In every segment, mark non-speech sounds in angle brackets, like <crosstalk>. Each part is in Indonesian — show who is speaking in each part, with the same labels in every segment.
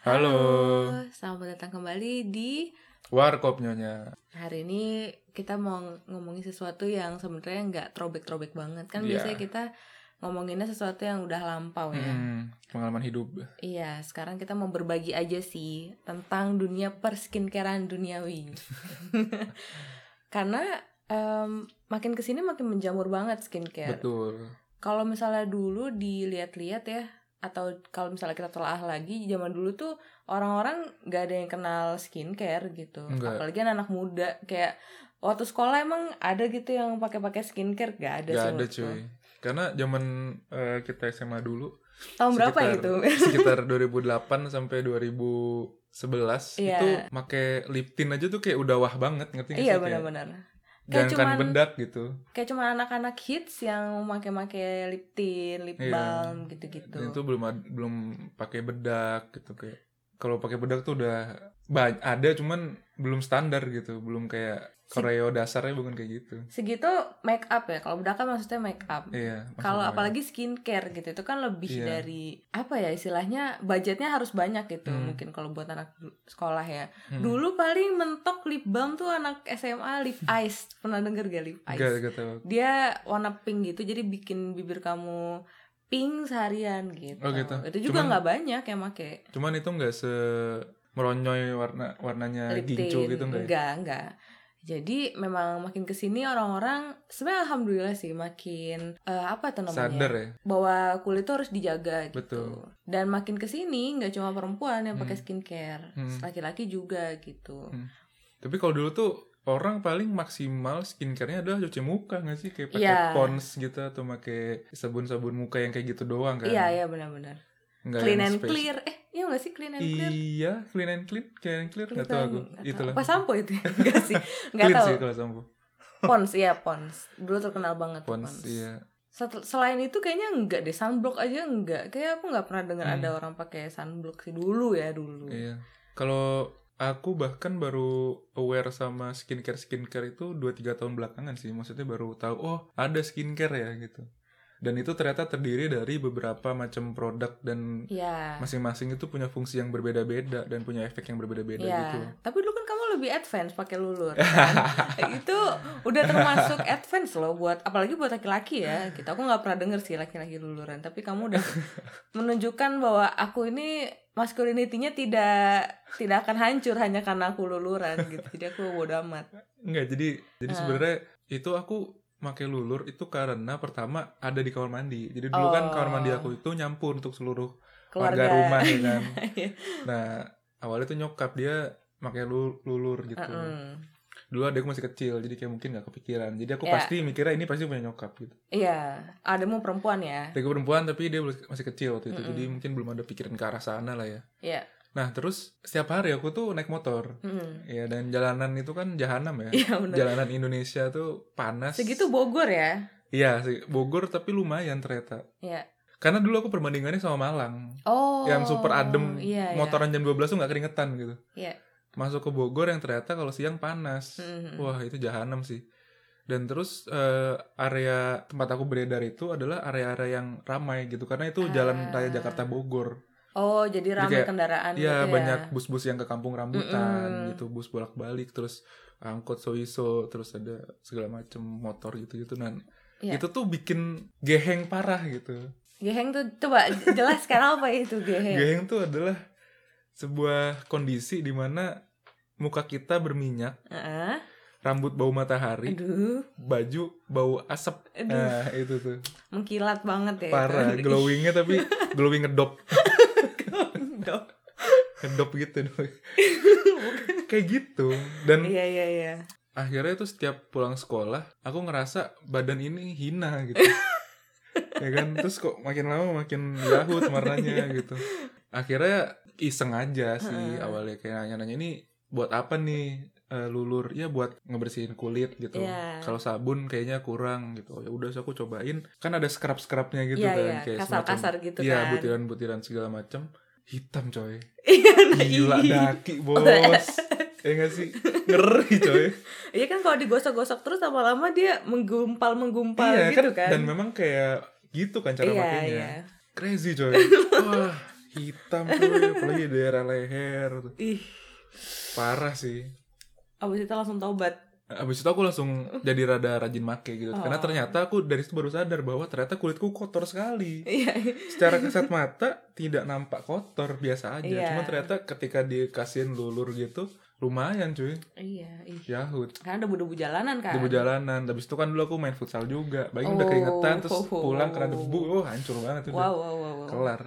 Speaker 1: Halo.
Speaker 2: selamat datang kembali di
Speaker 1: Warkop Nyonya.
Speaker 2: hari ini kita mau ngomongin sesuatu yang sebenarnya nggak throwback-throwback banget kan
Speaker 1: Iya.
Speaker 2: biasanya kita ngomonginnya sesuatu yang udah lampau ya.
Speaker 1: Hmm, pengalaman hidup.
Speaker 2: Iya, sekarang kita mau berbagi aja sih tentang dunia perskincarean duniawi. <laughs> Karena em, makin ke sini makin menjamur banget skincare.
Speaker 1: Betul.
Speaker 2: Kalau misalnya dulu dilihat-lihat ya, atau kalau misalnya kita telah lagi, zaman dulu tuh orang-orang nggak ada yang kenal skincare gitu.
Speaker 1: Nggak.
Speaker 2: Apalagi anak muda kayak waktu sekolah emang ada gitu yang pakai-pakai skincare gak ada
Speaker 1: Gak
Speaker 2: sih
Speaker 1: ada cuy. Karena zaman eh, kita SMA dulu.
Speaker 2: Tahun berapa itu? <laughs>
Speaker 1: sekitar 2008 sampai 2011
Speaker 2: Iya.
Speaker 1: itu make lip tint aja tuh kayak udah wah banget ngerti nggak
Speaker 2: iya
Speaker 1: sih? Kayak
Speaker 2: benar-benar. Kayak cuman-
Speaker 1: bedak gitu.
Speaker 2: Kayak cuma anak-anak hits yang make-make lip tint, lip
Speaker 1: Iya.
Speaker 2: balm gitu-gitu.
Speaker 1: Itu belum belum pakai bedak gitu kayak. Kalau pakai bedak tuh udah ada cuman belum standar gitu, belum kayak koreo dasarnya bukan kayak gitu.
Speaker 2: Segitu make up ya. Kalau bedak kan maksudnya make up.
Speaker 1: Iya.
Speaker 2: Kalau apalagi skincare gitu itu kan lebih
Speaker 1: Iya.
Speaker 2: dari apa ya istilahnya budgetnya harus banyak gitu
Speaker 1: Hmm.
Speaker 2: mungkin kalau buat anak sekolah ya.
Speaker 1: Hmm.
Speaker 2: Dulu paling mentok lip balm tuh anak SMA lip <laughs> ice. Pernah denger gak lip ice?
Speaker 1: Gak, gak tahu.
Speaker 2: Dia warna pink gitu jadi bikin bibir kamu pink seharian gitu.
Speaker 1: Oh, gitu.
Speaker 2: Itu juga nggak banyak yang make
Speaker 1: Cuman itu nggak se meronyoy warna warnanya
Speaker 2: lip
Speaker 1: gincu gitu enggak? ya?
Speaker 2: Enggak, enggak. Jadi memang makin ke sini orang-orang sebenarnya alhamdulillah sih makin eh, apa tuh namanya
Speaker 1: Sadar ya.
Speaker 2: bahwa kulit tuh harus dijaga gitu.
Speaker 1: Betul.
Speaker 2: Dan makin ke sini nggak cuma perempuan yang pakai
Speaker 1: Hmm.
Speaker 2: skincare,
Speaker 1: Hmm.
Speaker 2: laki-laki juga gitu.
Speaker 1: Hmm. Tapi kalau dulu tuh orang paling maksimal skincare-nya adalah cuci muka nggak sih? Kayak pakai
Speaker 2: Iya.
Speaker 1: Pond's gitu atau pakai sabun-sabun muka yang kayak gitu doang kan?
Speaker 2: Iya iya benar-benar.
Speaker 1: Nggak
Speaker 2: Clean and
Speaker 1: space.
Speaker 2: clear, eh iya nggak sih clean and clear?
Speaker 1: Iya, clean and clean, clean and clear nggak tahu aku.
Speaker 2: Nggak tahu.
Speaker 1: Itulah.
Speaker 2: Apa sampo itu? ya? <laughs> Enggak sih, nggak
Speaker 1: Clean
Speaker 2: tahu.
Speaker 1: sih kalau sampo.
Speaker 2: Pons iya Pons. Dulu terkenal banget tuh
Speaker 1: Pond's, iya.
Speaker 2: Selain itu kayaknya enggak deh sunblock aja enggak. Kayak aku nggak pernah dengar
Speaker 1: Hmm.
Speaker 2: ada orang pakai sunblock sih dulu ya dulu.
Speaker 1: Iya. Kalau aku bahkan baru aware sama skincare skincare itu 2-3 tahun belakangan sih. Maksudnya baru tahu oh ada skincare ya gitu. Dan itu ternyata terdiri dari beberapa macam produk dan
Speaker 2: Iya.
Speaker 1: masing-masing itu punya fungsi yang berbeda-beda dan punya efek yang berbeda-beda
Speaker 2: Iya.
Speaker 1: gitu.
Speaker 2: Tapi dulu kan kamu lebih advance pakai lulur kan? <laughs> itu udah termasuk advance loh buat apalagi buat laki-laki ya. Kita aku nggak pernah denger sih laki-laki luluran, tapi kamu udah <laughs> menunjukkan bahwa aku ini masculinity-nya tidak tidak akan hancur hanya karena aku luluran gitu. Jadi aku bodo amat.
Speaker 1: Enggak, jadi jadi
Speaker 2: Ah.
Speaker 1: sebenarnya itu aku pakai lulur itu karena pertama ada di kamar mandi. Jadi dulu kan
Speaker 2: Oh.
Speaker 1: kamar mandi aku itu nyampur untuk seluruh
Speaker 2: Keluarga
Speaker 1: warga rumah ya kan. <laughs>
Speaker 2: Iya.
Speaker 1: Nah, awalnya tuh nyokap dia pakai lu- lulur gitu.
Speaker 2: Mm-mm.
Speaker 1: Dulu adekku masih kecil, jadi kayak mungkin nggak kepikiran. Jadi aku
Speaker 2: Iya.
Speaker 1: pasti mikirnya ini pasti punya nyokap gitu.
Speaker 2: Iya, ademu perempuan ya.
Speaker 1: Adekku perempuan tapi dia masih kecil waktu itu.
Speaker 2: Mm-mm.
Speaker 1: Jadi mungkin belum ada pikiran ke arah sana lah ya.
Speaker 2: Iya.
Speaker 1: Nah, terus setiap hari aku tuh naik motor.
Speaker 2: Mm.
Speaker 1: Ya, dan jalanan itu kan jahanam ya.
Speaker 2: Benar.
Speaker 1: Jalanan Indonesia tuh panas.
Speaker 2: Segitu Bogor ya.
Speaker 1: Iya, sih. Bogor tapi lumayan ternyata.
Speaker 2: Iya.
Speaker 1: Karena dulu aku perbandingannya sama Malang.
Speaker 2: Oh.
Speaker 1: yang super adem,
Speaker 2: Iya, iya.
Speaker 1: motoran jam 12 tuh nggak keringetan gitu.
Speaker 2: Iya.
Speaker 1: Masuk ke Bogor yang ternyata kalau siang panas.
Speaker 2: Mhm.
Speaker 1: Wah, itu jahanam sih. Dan terus eh, area tempat aku beredar itu adalah area-area yang ramai gitu karena itu jalan
Speaker 2: Ah.
Speaker 1: raya Jakarta Bogor.
Speaker 2: Oh, jadi ramai
Speaker 1: kayak,
Speaker 2: kendaraan gitu
Speaker 1: Iya,
Speaker 2: ya.
Speaker 1: banyak bus-bus yang ke kampung rambutan
Speaker 2: Mm-mm.
Speaker 1: gitu, bus bolak-balik terus angkot soiso, terus ada segala macam motor gitu-gitu dan
Speaker 2: Iya.
Speaker 1: itu tuh bikin geheng parah gitu.
Speaker 2: Geheng tuh coba jelaskan apa itu geheng.
Speaker 1: Geheng tuh adalah sebuah kondisi di mana muka kita berminyak,
Speaker 2: Heeh.
Speaker 1: rambut bau matahari,
Speaker 2: Aduh,
Speaker 1: baju bau asap.
Speaker 2: Aduh.
Speaker 1: Nah, itu tuh.
Speaker 2: mengkilat banget ya.
Speaker 1: Parah, <laughs> glowingnya tapi glowing ngedop.
Speaker 2: Dok.
Speaker 1: Ngedop gitu. Doi. <laughs> Kayak gitu. Dan
Speaker 2: Iya, iya, iya.
Speaker 1: akhirnya tuh setiap pulang sekolah, aku ngerasa badan ini hina gitu. <laughs> ya kan terus kok makin lama makin yahut warnanya gitu akhirnya iseng aja sih
Speaker 2: Heeh.
Speaker 1: awalnya kayak nanya-nanya ini buat apa nih eh, lulur ya buat ngebersihin kulit gitu
Speaker 2: Iya.
Speaker 1: kalau sabun kayaknya kurang gitu ya udah so aku cobain kan ada scrub scrubnya gitu
Speaker 2: Iya,
Speaker 1: kan
Speaker 2: iya,
Speaker 1: kayak
Speaker 2: kasar-kasar
Speaker 1: semacam-
Speaker 2: gitu
Speaker 1: iya
Speaker 2: kan.
Speaker 1: butiran-butiran segala macam hitam coy.
Speaker 2: Iya, nah,
Speaker 1: gila
Speaker 2: iya.
Speaker 1: daki bos. ya nggak sih? Ngeri coy. <laughs>
Speaker 2: Iya kan kalau digosok-gosok terus lama-lama dia menggumpal menggumpal
Speaker 1: iya
Speaker 2: gitu kan.
Speaker 1: dan memang kayak gitu kan cara
Speaker 2: iya,
Speaker 1: pakainya
Speaker 2: iya.
Speaker 1: crazy coy. <laughs> Wah hitam tuh apalagi di daerah leher. Tuh
Speaker 2: ih.
Speaker 1: Parah sih.
Speaker 2: Abis itu langsung taubat
Speaker 1: Abis itu aku langsung jadi rada rajin make gitu. Karena
Speaker 2: Oh.
Speaker 1: ternyata aku dari situ baru sadar bahwa ternyata kulitku kotor sekali.
Speaker 2: Iya.
Speaker 1: Secara kasat mata tidak nampak kotor, biasa aja.
Speaker 2: Iya.
Speaker 1: Cuma ternyata ketika dikasihin lulur gitu Lumayan cuy,
Speaker 2: iya ih.
Speaker 1: yahut.
Speaker 2: Karena debu-debu jalanan kan?
Speaker 1: Debu jalanan, habis itu kan dulu aku main futsal juga. Udah
Speaker 2: Oh.
Speaker 1: keringetan, terus pulang kena debu. Oh hancur banget udah
Speaker 2: wow wow wow, wow.
Speaker 1: Kelar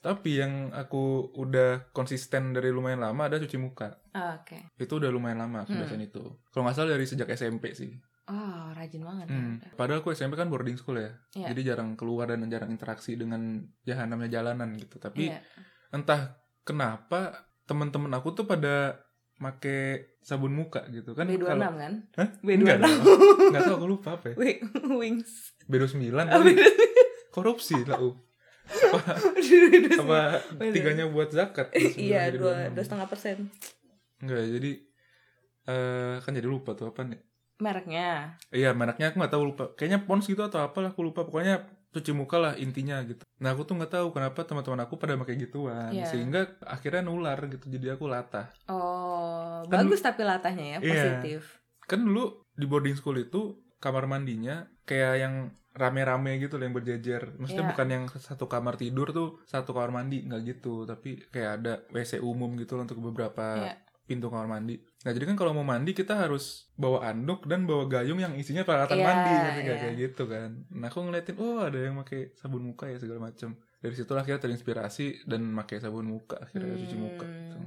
Speaker 1: Tapi yang aku udah konsisten dari lumayan lama ada cuci muka
Speaker 2: Ah, oke
Speaker 1: Itu udah lumayan lama
Speaker 2: Hmm.
Speaker 1: kebiasaan itu Kalau nggak salah dari sejak SMP sih
Speaker 2: oh rajin banget
Speaker 1: Hmm.
Speaker 2: ya.
Speaker 1: Padahal aku SMP kan boarding school ya,
Speaker 2: Iya.
Speaker 1: jadi jarang keluar dan jarang interaksi dengan ya namanya jalanan gitu. Tapi
Speaker 2: Iya.
Speaker 1: entah kenapa teman-teman aku tuh pada make sabun muka gitu kan?
Speaker 2: B26
Speaker 1: kalau-
Speaker 2: kan
Speaker 1: Hah?
Speaker 2: B26
Speaker 1: Enggak. Enggak tahu aku lupa apa ya. <laughs>
Speaker 2: Wi- wings
Speaker 1: B29
Speaker 2: Oh,
Speaker 1: kali.
Speaker 2: beda.
Speaker 1: Korupsi lah. Uh. Apa,
Speaker 2: Beda.
Speaker 1: apa
Speaker 2: Beda.
Speaker 1: tiganya buat zakat? <laughs>
Speaker 2: iya dua
Speaker 1: 26.
Speaker 2: dua setengah persen
Speaker 1: Enggak, jadi eh kan jadi lupa tuh apa nih?
Speaker 2: mereknya
Speaker 1: Iya, mereknya aku nggak tahu lupa. Kayaknya Pons gitu atau apalah aku lupa. Pokoknya cuci muka lah intinya gitu. Nah aku tuh nggak tahu kenapa teman-teman aku pada pakai gituan,
Speaker 2: Iya.
Speaker 1: sehingga akhirnya nular gitu. Jadi aku latah.
Speaker 2: oh
Speaker 1: Kan-
Speaker 2: bagus tapi latahnya ya
Speaker 1: Iya.
Speaker 2: positif
Speaker 1: Kan dulu di boarding school itu kamar mandinya kayak yang rame-rame gitu loh yang berjejer. Maksudnya
Speaker 2: Iya.
Speaker 1: bukan yang satu kamar tidur tuh satu kamar mandi nggak gitu, tapi kayak ada WC umum gitu loh untuk beberapa
Speaker 2: Iya.
Speaker 1: pintu kamar mandi. Nah jadi kan kalau mau mandi kita harus bawa anduk dan bawa gayung yang isinya peralatan
Speaker 2: Iya,
Speaker 1: mandi, ngerti nggak?
Speaker 2: iya.
Speaker 1: kayak gitu kan. Nah aku ngeliatin, oh ada yang pakai sabun muka ya segala macam. Dari situ akhirnya terinspirasi dan pakai sabun muka akhirnya cuci muka.
Speaker 2: Hmm.
Speaker 1: gitu.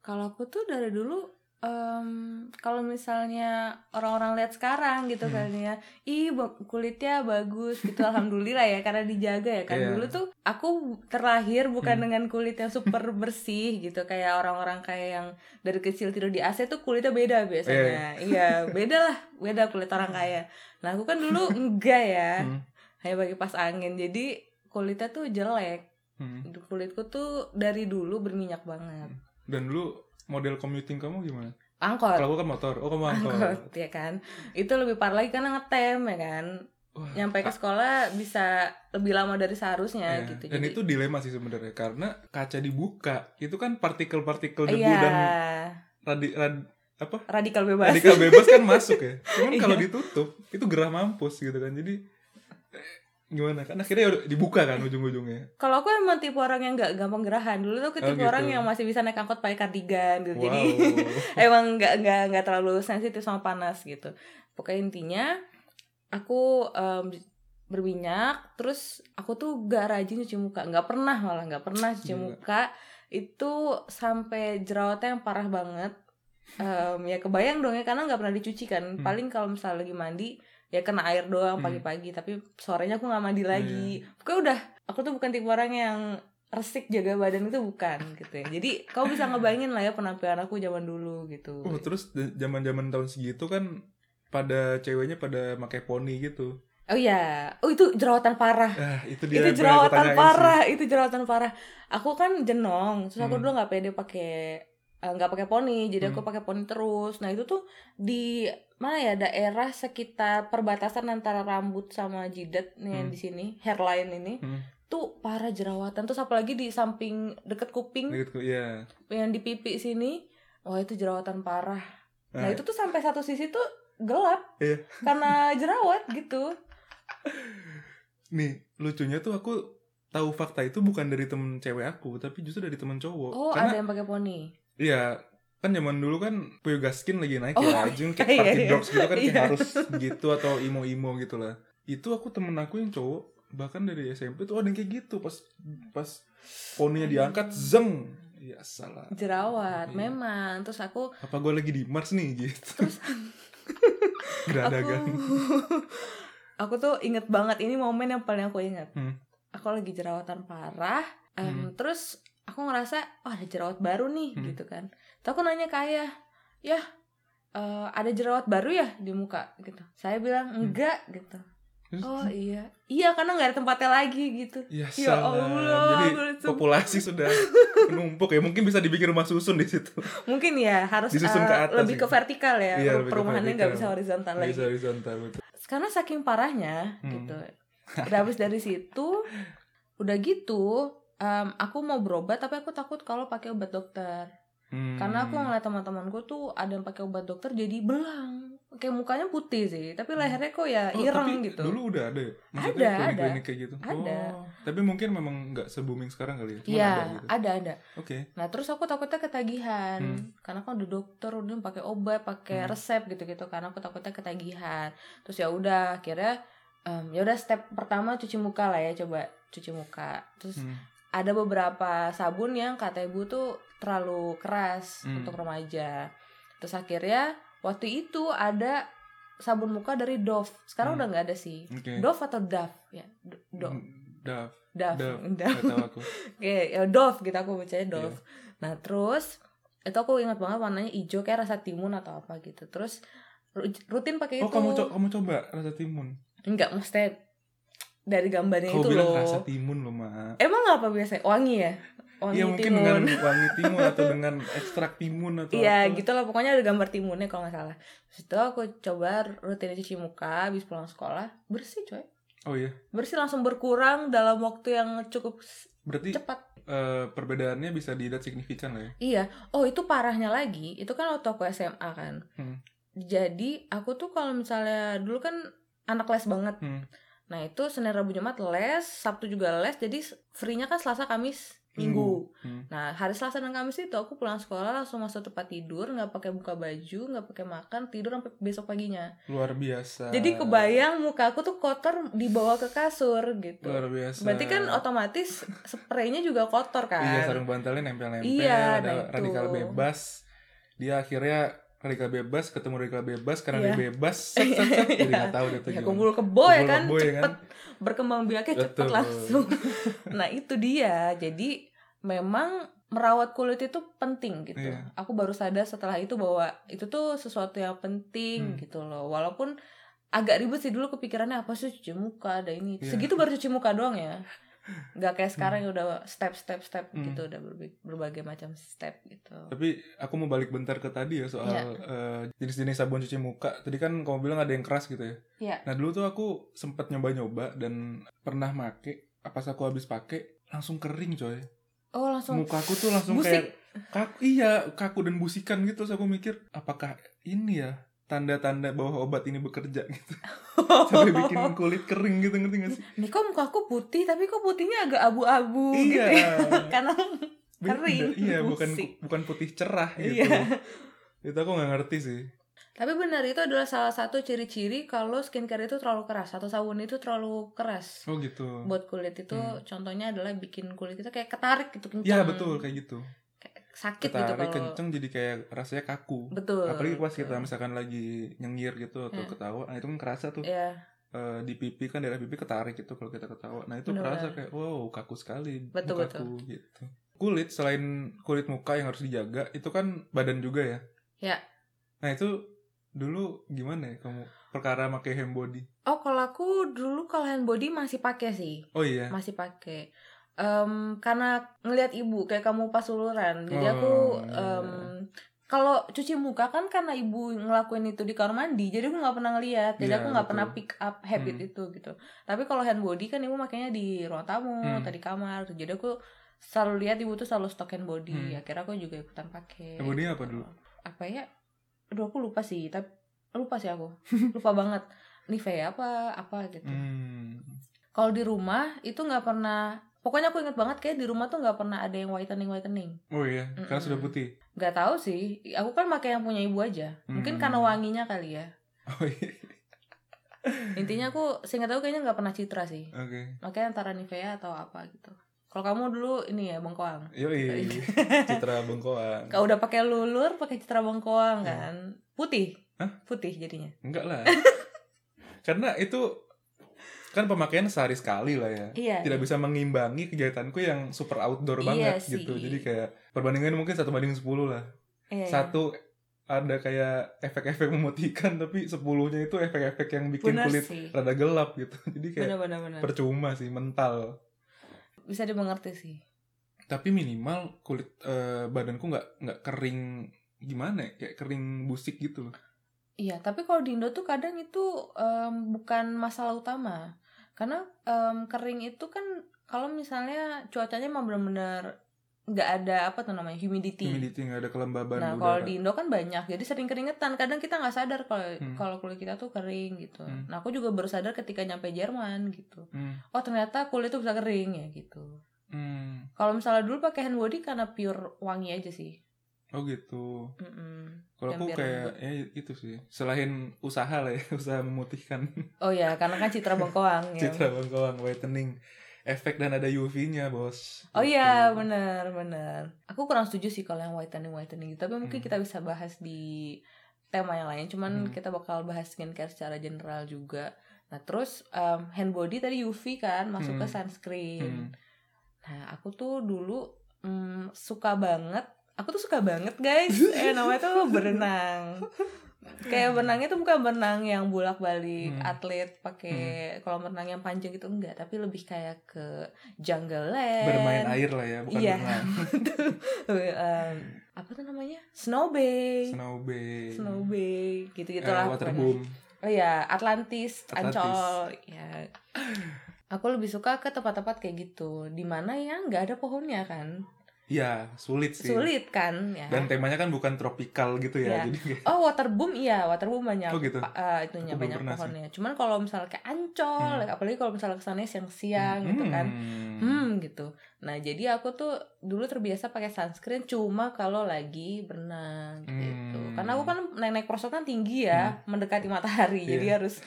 Speaker 2: kalau aku tuh dari dulu em, kalau misalnya orang-orang lihat sekarang gitu
Speaker 1: Hmm.
Speaker 2: kan ya ih kulitnya bagus gitu alhamdulillah ya karena dijaga ya kan
Speaker 1: Iya.
Speaker 2: dulu tuh aku terlahir bukan
Speaker 1: Hmm.
Speaker 2: dengan kulit yang super bersih gitu kayak orang-orang kayak yang dari kecil tidur di AC tuh kulitnya beda biasanya iya beda lah beda kulit orang kaya nah aku kan dulu <laughs> enggak ya
Speaker 1: Hmm.
Speaker 2: hanya bagi pas angin jadi kulitnya tuh jelek
Speaker 1: Hmm.
Speaker 2: kulitku tuh dari dulu berminyak banget
Speaker 1: Dan dulu model commuting kamu gimana?
Speaker 2: angkot
Speaker 1: Kalau aku kan motor, oh kamu angkot.
Speaker 2: angkot ya kan itu lebih parah lagi karena ngetem ya kan
Speaker 1: Wah,
Speaker 2: nyampe ke sekolah bisa lebih lama dari seharusnya
Speaker 1: Iya,
Speaker 2: gitu
Speaker 1: Dan
Speaker 2: jadi
Speaker 1: itu dilema sih sebenarnya karena kaca dibuka itu kan partikel-partikel debu
Speaker 2: iya
Speaker 1: dan radi, rad- apa
Speaker 2: radikal bebas
Speaker 1: radikal bebas kan masuk ya. <laughs> Cuman kalau
Speaker 2: Iya.
Speaker 1: ditutup itu gerah mampus gitu kan. Jadi gimana kan akhirnya udah dibuka kan ujung-ujungnya.
Speaker 2: kalau aku emang tipe orang yang nggak gampang gerahan dulu tuh aku
Speaker 1: Oh,
Speaker 2: tipe
Speaker 1: gitu.
Speaker 2: orang yang masih bisa naik angkot pakai kardigan gitu
Speaker 1: Wow.
Speaker 2: jadi <laughs> emang nggak nggak nggak terlalu sensitif sama panas gitu pokoknya intinya aku em, berminyak terus aku tuh gak rajin cuci muka nggak pernah malah nggak pernah cuci
Speaker 1: Gila.
Speaker 2: muka itu sampai jerawatnya yang parah banget Em, ya kebayang dong ya karena nggak pernah dicuci kan
Speaker 1: Hmm.
Speaker 2: paling kalau misalnya lagi mandi ya kena air doang
Speaker 1: Hmm.
Speaker 2: pagi-pagi tapi sorenya aku nggak mandi lagi pokoknya udah aku tuh bukan tipe orang yang resik jaga badan itu bukan gitu ya jadi kau bisa ngebayangin lah ya penampilan aku zaman dulu gitu
Speaker 1: Oh, terus da- zaman-zaman tahun segitu kan pada ceweknya pada pakai poni gitu.
Speaker 2: oh iya oh itu jerawatan parah
Speaker 1: Ah, itu dia
Speaker 2: itu jerawatan
Speaker 1: sih.
Speaker 2: parah itu jerawatan parah aku kan jenong terus aku
Speaker 1: Hmm.
Speaker 2: dulu nggak pede pakai nggak pakai poni jadi aku
Speaker 1: Hmm.
Speaker 2: pakai poni terus nah itu tuh di mana ya daerah sekitar perbatasan antara rambut sama jidat nih yang
Speaker 1: Hmm.
Speaker 2: di sini hairline ini
Speaker 1: Hmm,
Speaker 2: tuh parah jerawatan terus apalagi di samping deket kuping
Speaker 1: gitu ya.
Speaker 2: yang di pipi sini wah itu jerawatan parah nah
Speaker 1: Nah,
Speaker 2: itu tuh sampai satu sisi tuh gelap
Speaker 1: Iya.
Speaker 2: karena <laughs> jerawat gitu
Speaker 1: nih lucunya tuh aku tahu fakta itu bukan dari temen cewek aku, tapi justru dari temen cowok.
Speaker 2: oh
Speaker 1: Karena
Speaker 2: ada yang pakai poni
Speaker 1: Iya, kan zaman dulu kan Puyoga Skin lagi naik
Speaker 2: Oh,
Speaker 1: ya, Jun kayak
Speaker 2: iya,
Speaker 1: party
Speaker 2: iya.
Speaker 1: dogs gitu kan kayak
Speaker 2: Iya.
Speaker 1: harus gitu atau imo-imo gitu lah. Itu aku temen aku yang cowok bahkan dari SMP tuh ada yang kayak gitu pas pas poninya diangkat zeng ya salah
Speaker 2: jerawat
Speaker 1: Iya.
Speaker 2: memang terus aku
Speaker 1: apa gue lagi di Mars nih gitu geradagan <laughs>
Speaker 2: aku <laughs> aku tuh inget banget ini momen yang paling aku inget
Speaker 1: Hmm.
Speaker 2: aku lagi jerawatan parah em,
Speaker 1: Hmm.
Speaker 2: terus aku ngerasa oh ada jerawat baru nih
Speaker 1: Hmm.
Speaker 2: gitu kan. Terus aku nanya ke ayah ya eh, ada jerawat baru ya di muka? Gitu. Saya bilang
Speaker 1: Hmm.
Speaker 2: enggak gitu.
Speaker 1: Terus,
Speaker 2: oh iya. Iya karena nggak ada tempatnya lagi gitu.
Speaker 1: Ya,
Speaker 2: ya. Allah,
Speaker 1: jadi populasi <laughs> sudah menumpuk ya. Mungkin bisa dibikin rumah susun di situ.
Speaker 2: Mungkin ya harus
Speaker 1: Disusun ke
Speaker 2: eh, lebih
Speaker 1: gitu.
Speaker 2: ke vertikal ya.
Speaker 1: Iya,
Speaker 2: perumahannya nggak bisa horizontal lagi.
Speaker 1: bisa horizontal betul.
Speaker 2: Karena saking parahnya
Speaker 1: Hmm.
Speaker 2: gitu. <laughs> Udah habis dari situ udah gitu em, aku mau berobat tapi aku takut kalau pakai obat dokter
Speaker 1: Hmm.
Speaker 2: karena aku ngeliat teman-temanku tuh ada yang pakai obat dokter jadi belang kayak mukanya putih sih tapi lehernya kok ya
Speaker 1: Oh,
Speaker 2: ireng
Speaker 1: tapi
Speaker 2: gitu
Speaker 1: dulu udah ada ya? Maksudnya
Speaker 2: Ada,
Speaker 1: klinik-klinik kayak gitu?
Speaker 2: Ada.
Speaker 1: Oh, tapi mungkin memang nggak se-booming sekarang kali ya?
Speaker 2: Iya,
Speaker 1: ada gitu.
Speaker 2: ada ada.
Speaker 1: Oke.
Speaker 2: Nah terus aku takutnya ketagihan,
Speaker 1: Hmm.
Speaker 2: karena kan udah dokter udah pakai obat, pakai
Speaker 1: Hmm.
Speaker 2: resep gitu-gitu. Karena aku takutnya ketagihan. Terus ya udah, akhirnya em, ya udah step pertama cuci muka lah ya, coba cuci muka. Terus
Speaker 1: Hmm.
Speaker 2: Ada beberapa sabun yang kata ibu tuh terlalu keras
Speaker 1: Hmm.
Speaker 2: untuk remaja. Terus akhirnya waktu itu ada sabun muka dari Dove. Sekarang
Speaker 1: Hmm.
Speaker 2: udah nggak ada sih.
Speaker 1: Oke.
Speaker 2: Dove atau Dove ya? Dove.
Speaker 1: Hmm.
Speaker 2: Dove.
Speaker 1: Dove. <laughs>
Speaker 2: Dove.
Speaker 1: Nggak tahu aku.
Speaker 2: Oke, ya Dove gitu aku bacanya
Speaker 1: Iya.
Speaker 2: Dove. Nah, terus itu aku ingat banget warnanya hijau kayak rasa timun atau apa gitu. Terus ru- rutin pakai
Speaker 1: Oh,
Speaker 2: itu.
Speaker 1: kamu co- kamu coba rasa timun.
Speaker 2: Enggak, maksudnya dari gambarnya
Speaker 1: Kau
Speaker 2: itu
Speaker 1: bilang
Speaker 2: loh.
Speaker 1: rasa timun loh, Ma.
Speaker 2: Emang apa biasa? Wangi ya? Wangi
Speaker 1: Iya, mungkin
Speaker 2: timun.
Speaker 1: dengan <laughs> wangi timun atau dengan ekstrak timun atau
Speaker 2: Iya gitu lah pokoknya ada gambar timunnya kalau nggak salah. Terus itu aku coba rutin cuci muka habis pulang sekolah bersih coy.
Speaker 1: Oh iya.
Speaker 2: Bersih langsung berkurang dalam waktu yang cukup
Speaker 1: Berarti
Speaker 2: cepat.
Speaker 1: eh, perbedaannya bisa dilihat signifikan lah ya.
Speaker 2: Iya. Oh itu parahnya lagi. Itu kan waktu aku SMA kan.
Speaker 1: Hmm.
Speaker 2: Jadi aku tuh kalau misalnya dulu kan anak les banget.
Speaker 1: Hmm.
Speaker 2: Nah itu Senin Rabu Jumat les, Sabtu juga les. Jadi free-nya kan Selasa Kamis Minggu.
Speaker 1: Hmm.
Speaker 2: Nah hari Selasa dan Kamis itu aku pulang sekolah langsung masuk tempat tidur, nggak pakai buka baju, nggak pakai makan, tidur sampai besok paginya.
Speaker 1: Luar biasa.
Speaker 2: Jadi kebayang muka aku tuh kotor dibawa ke kasur gitu.
Speaker 1: Luar biasa.
Speaker 2: Berarti kan otomatis spraynya juga kotor kan.
Speaker 1: Iya, sarung bantalnya nempel-nempel,
Speaker 2: Iya,
Speaker 1: ada
Speaker 2: nah
Speaker 1: radikal bebas. Dia akhirnya radikal bebas ketemu radikal bebas karena
Speaker 2: Iya.
Speaker 1: dia bebas <laughs> set set set jadi nggak tahu deh tuh
Speaker 2: Ya kumpul kebo ya kan,
Speaker 1: kebo ya kan?
Speaker 2: cepet berkembang biaknya cepet
Speaker 1: Betul.
Speaker 2: langsung. <laughs> nah itu dia. Jadi memang merawat kulit itu penting gitu.
Speaker 1: Iya.
Speaker 2: Aku baru sadar setelah itu bahwa itu tuh sesuatu yang penting
Speaker 1: Hmm.
Speaker 2: gitu loh. Walaupun agak ribet sih dulu kepikirannya apa sih cuci muka ada ini.
Speaker 1: Iya.
Speaker 2: Segitu baru cuci muka doang ya. Nggak kayak sekarang yang udah step step step
Speaker 1: Hmm.
Speaker 2: gitu udah berbagai, berbagai macam step gitu.
Speaker 1: Tapi aku mau balik bentar ke tadi ya soal
Speaker 2: Iya.
Speaker 1: eh, jenis-jenis sabun cuci muka. Tadi kan kamu bilang ada yang keras gitu ya.
Speaker 2: Iya.
Speaker 1: Nah dulu tuh aku sempet nyoba-nyoba dan pernah make. Pas aku habis pakai langsung kering coy.
Speaker 2: Oh langsung
Speaker 1: Mukaku tuh langsung
Speaker 2: Busik.
Speaker 1: kayak kaku, iya kaku dan busikan gitu. Terus aku mikir apakah ini ya tanda-tanda bahwa obat ini bekerja gitu. <laughs> Sampai bikin kulit kering gitu ngerti gak sih?
Speaker 2: Nih kok muka aku putih tapi kok putihnya agak abu-abu gitu
Speaker 1: Iya.
Speaker 2: ya. <laughs> Karena
Speaker 1: Beda.
Speaker 2: Kering,
Speaker 1: Iya, bukan bukan putih cerah gitu.
Speaker 2: Iya.
Speaker 1: Itu aku nggak ngerti sih.
Speaker 2: Tapi benar itu adalah salah satu ciri-ciri kalau skincare itu terlalu keras atau sabun itu terlalu keras
Speaker 1: Oh gitu.
Speaker 2: buat kulit itu
Speaker 1: Hmm.
Speaker 2: contohnya adalah bikin kulit kita kayak ketarik gitu kencang.
Speaker 1: Iya betul kayak gitu.
Speaker 2: Sakit gitu
Speaker 1: Ketarik
Speaker 2: kalau
Speaker 1: kenceng jadi kayak rasanya kaku.
Speaker 2: betul.
Speaker 1: Apalagi pas
Speaker 2: betul.
Speaker 1: kita misalkan lagi nyengir gitu atau
Speaker 2: Hmm.
Speaker 1: ketawa, nah itu kan kerasa tuh
Speaker 2: Iya,
Speaker 1: Eh, di pipi kan daerah pipi ketarik gitu kalau kita ketawa. Nah itu kerasa kayak wow kaku sekali
Speaker 2: Betul,
Speaker 1: mukaku gitu. Kulit selain kulit muka yang harus dijaga itu kan badan juga ya.
Speaker 2: Ya.
Speaker 1: Nah itu dulu gimana ya kamu perkara pakai hand body?
Speaker 2: Oh, kalau aku dulu kalau hand body masih pakai sih.
Speaker 1: Oh iya.
Speaker 2: Masih pakai. Em, karena ngelihat ibu kayak kamu pas uluran. Jadi aku em, kalau cuci muka kan karena ibu ngelakuin itu di kamar mandi, jadi aku nggak pernah ngeliat, jadi
Speaker 1: Iya,
Speaker 2: aku nggak pernah pick up habit
Speaker 1: Hmm.
Speaker 2: itu gitu. Tapi kalau hand body kan ibu makanya di ruang tamu,
Speaker 1: Hmm.
Speaker 2: atau di kamar, jadi aku selalu lihat ibu tuh selalu stok hand body.
Speaker 1: Hmm.
Speaker 2: Akhirnya aku juga ikutan pakai.
Speaker 1: Hand body apa dulu?
Speaker 2: Apa ya? Aduh aku lupa sih, tapi lupa sih aku, <laughs> lupa banget. Nivea apa apa gitu.
Speaker 1: Hmm.
Speaker 2: Kalau di rumah itu nggak pernah. Pokoknya aku inget banget kayak di rumah tuh nggak pernah ada yang whitening whitening.
Speaker 1: Oh iya, karena
Speaker 2: Mm-mm.
Speaker 1: sudah putih.
Speaker 2: Gak tahu sih, aku kan pakai yang punya ibu aja. Mungkin karena wanginya kali ya.
Speaker 1: Oh iya. <laughs>
Speaker 2: Intinya aku seingat aku kayaknya nggak pernah citra sih.
Speaker 1: Oke.
Speaker 2: Makanya antara Nivea atau apa gitu. Kalau kamu dulu ini ya bengkoang.
Speaker 1: Yoi. <laughs> Citra <laughs> bengkoang.
Speaker 2: Kau udah pakai lulur, pakai citra bengkoang
Speaker 1: Iya.
Speaker 2: kan? Putih.
Speaker 1: Hah?
Speaker 2: Putih jadinya.
Speaker 1: Enggak lah. Karena itu kan pemakaian sehari sekali lah ya.
Speaker 2: Iya.
Speaker 1: Tidak bisa mengimbangi kegiatanku yang super outdoor
Speaker 2: Iya
Speaker 1: banget
Speaker 2: sih.
Speaker 1: gitu. Jadi kayak perbandingan mungkin satu banding 10 lah.
Speaker 2: Iya, iya.
Speaker 1: Satu ada kayak efek-efek memutihkan tapi sepuluhnya itu efek-efek yang bikin
Speaker 2: Bener
Speaker 1: kulit
Speaker 2: sih.
Speaker 1: rada gelap gitu. <laughs> Jadi kayak
Speaker 2: Benar-benar benar.
Speaker 1: percuma sih mental.
Speaker 2: Bisa dimengerti sih.
Speaker 1: Tapi minimal kulit eh, badanku nggak nggak kering gimana ya? Kayak kering busik gitu loh.
Speaker 2: Iya, tapi kalau di Indo tuh kadang itu em, bukan masalah utama. Karena em, kering itu kan kalau misalnya cuacanya emang bener-bener nggak ada apa tuh namanya humidity.
Speaker 1: humidity nggak ada kelembaban
Speaker 2: Nah, kalau di Indo kan banyak, jadi sering keringetan. Kadang kita nggak sadar kalau
Speaker 1: Hmm.
Speaker 2: kalau kulit kita tuh kering gitu.
Speaker 1: Hmm.
Speaker 2: Nah, aku juga baru sadar ketika nyampe Jerman gitu.
Speaker 1: Hmm.
Speaker 2: Oh, ternyata kulit tuh bisa kering ya gitu.
Speaker 1: Hmm.
Speaker 2: Kalau misalnya dulu pakai hand body karena pure wangi aja sih.
Speaker 1: Oh gitu
Speaker 2: Mm-mm.
Speaker 1: kalau aku kayak ya itu sih selain usaha lah ya <laughs> usaha memutihkan
Speaker 2: Oh ya, karena kan citra bengkoang <laughs> ya.
Speaker 1: citra bengkoang whitening efek dan ada UV-nya bos
Speaker 2: Oh iya,
Speaker 1: Gitu.
Speaker 2: benar benar. Aku kurang setuju sih kalau yang whitening whitening gitu. Tapi mungkin
Speaker 1: Hmm.
Speaker 2: kita bisa bahas di tema yang lain. Cuman
Speaker 1: Hmm.
Speaker 2: kita bakal bahas skincare secara general juga. Nah terus um, hand body tadi UV kan masuk ke
Speaker 1: Hmm.
Speaker 2: sunscreen.
Speaker 1: Hmm.
Speaker 2: Nah aku tuh dulu mm, suka banget. Aku tuh suka banget guys. <laughs> eh namanya tuh berenang. Kayak berenangnya tuh bukan berenang yang bolak-balik
Speaker 1: Hmm.
Speaker 2: atlet pakai kolam renang yang panjang gitu enggak, tapi lebih kayak ke jungle land.
Speaker 1: bermain air lah ya bukan
Speaker 2: Iya.
Speaker 1: berenang <laughs>
Speaker 2: Em, apa tuh namanya? Snow Bay.
Speaker 1: snow bay
Speaker 2: Snow Bay gitu-gitu
Speaker 1: eh,
Speaker 2: lah.
Speaker 1: waterboom
Speaker 2: Oh ya, Atlantis,
Speaker 1: Atlantis.
Speaker 2: Ancol, ya. Aku lebih suka ke tempat-tempat kayak gitu, di mana ya nggak ada pohonnya kan,
Speaker 1: iya sulit sih
Speaker 2: sulit kan, ya.
Speaker 1: dan temanya kan bukan tropikal gitu ya
Speaker 2: Iya.
Speaker 1: jadi kayak
Speaker 2: Oh waterboom iya waterboom banyak
Speaker 1: Oh, gitu?
Speaker 2: eh, itunya
Speaker 1: Aku
Speaker 2: banyak
Speaker 1: pernah sih.
Speaker 2: pohonnya. Cuman kalau misalnya kayak ancol,
Speaker 1: Hmm.
Speaker 2: apalagi kalau misalnya ke sana siang-siang gitu kan,
Speaker 1: Hmm.
Speaker 2: hmm gitu. Nah jadi aku tuh dulu terbiasa pakai sunscreen cuma kalau lagi berenang gitu.
Speaker 1: Hmm.
Speaker 2: Karena aku kan naik-naik prosot kan tinggi ya, mendekati matahari. Jadi
Speaker 1: Iya.
Speaker 2: harus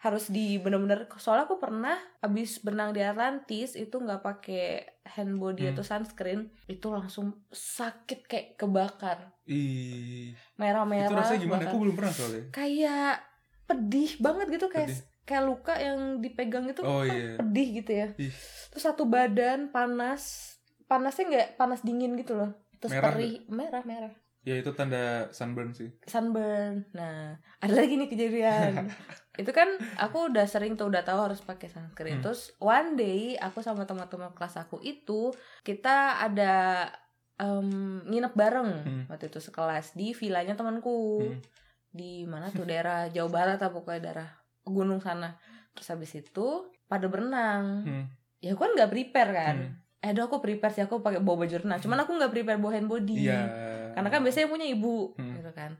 Speaker 2: harus di bener-bener soalnya aku pernah habis berenang di Atlantis itu nggak pakai hand body
Speaker 1: Hmm.
Speaker 2: atau sunscreen itu langsung sakit kayak kebakar
Speaker 1: Ih,
Speaker 2: merah-merah
Speaker 1: itu rasanya gimana? Aku belum pernah soalnya.
Speaker 2: kayak pedih banget gitu kayak
Speaker 1: Pedih.
Speaker 2: kayak luka yang dipegang itu
Speaker 1: Oh
Speaker 2: kan
Speaker 1: iya.
Speaker 2: pedih gitu ya
Speaker 1: Ih.
Speaker 2: terus satu badan panas panasnya nggak panas dingin gitu loh terus
Speaker 1: Merah
Speaker 2: perih merah merah
Speaker 1: Ya itu tanda sunburn sih.
Speaker 2: sunburn nah ada lagi nih kejadian <laughs> itu kan aku udah sering tuh udah tahu harus pakai sunscreen
Speaker 1: Hmm.
Speaker 2: terus one day aku sama teman-teman kelas aku itu kita ada em, nginep bareng
Speaker 1: Hmm.
Speaker 2: waktu itu sekelas di villanya temanku
Speaker 1: Hmm.
Speaker 2: di mana tuh daerah <laughs> Jawa Barat apa pokoknya daerah gunung sana terus habis itu pada berenang
Speaker 1: Hmm.
Speaker 2: ya aku kan nggak prepare kan
Speaker 1: Hmm.
Speaker 2: eh aku prepare sih aku pakai bawa baju renang cuman aku nggak prepare bawa hand body
Speaker 1: Iya.
Speaker 2: karena kan biasanya punya ibu
Speaker 1: Hmm.
Speaker 2: gitu kan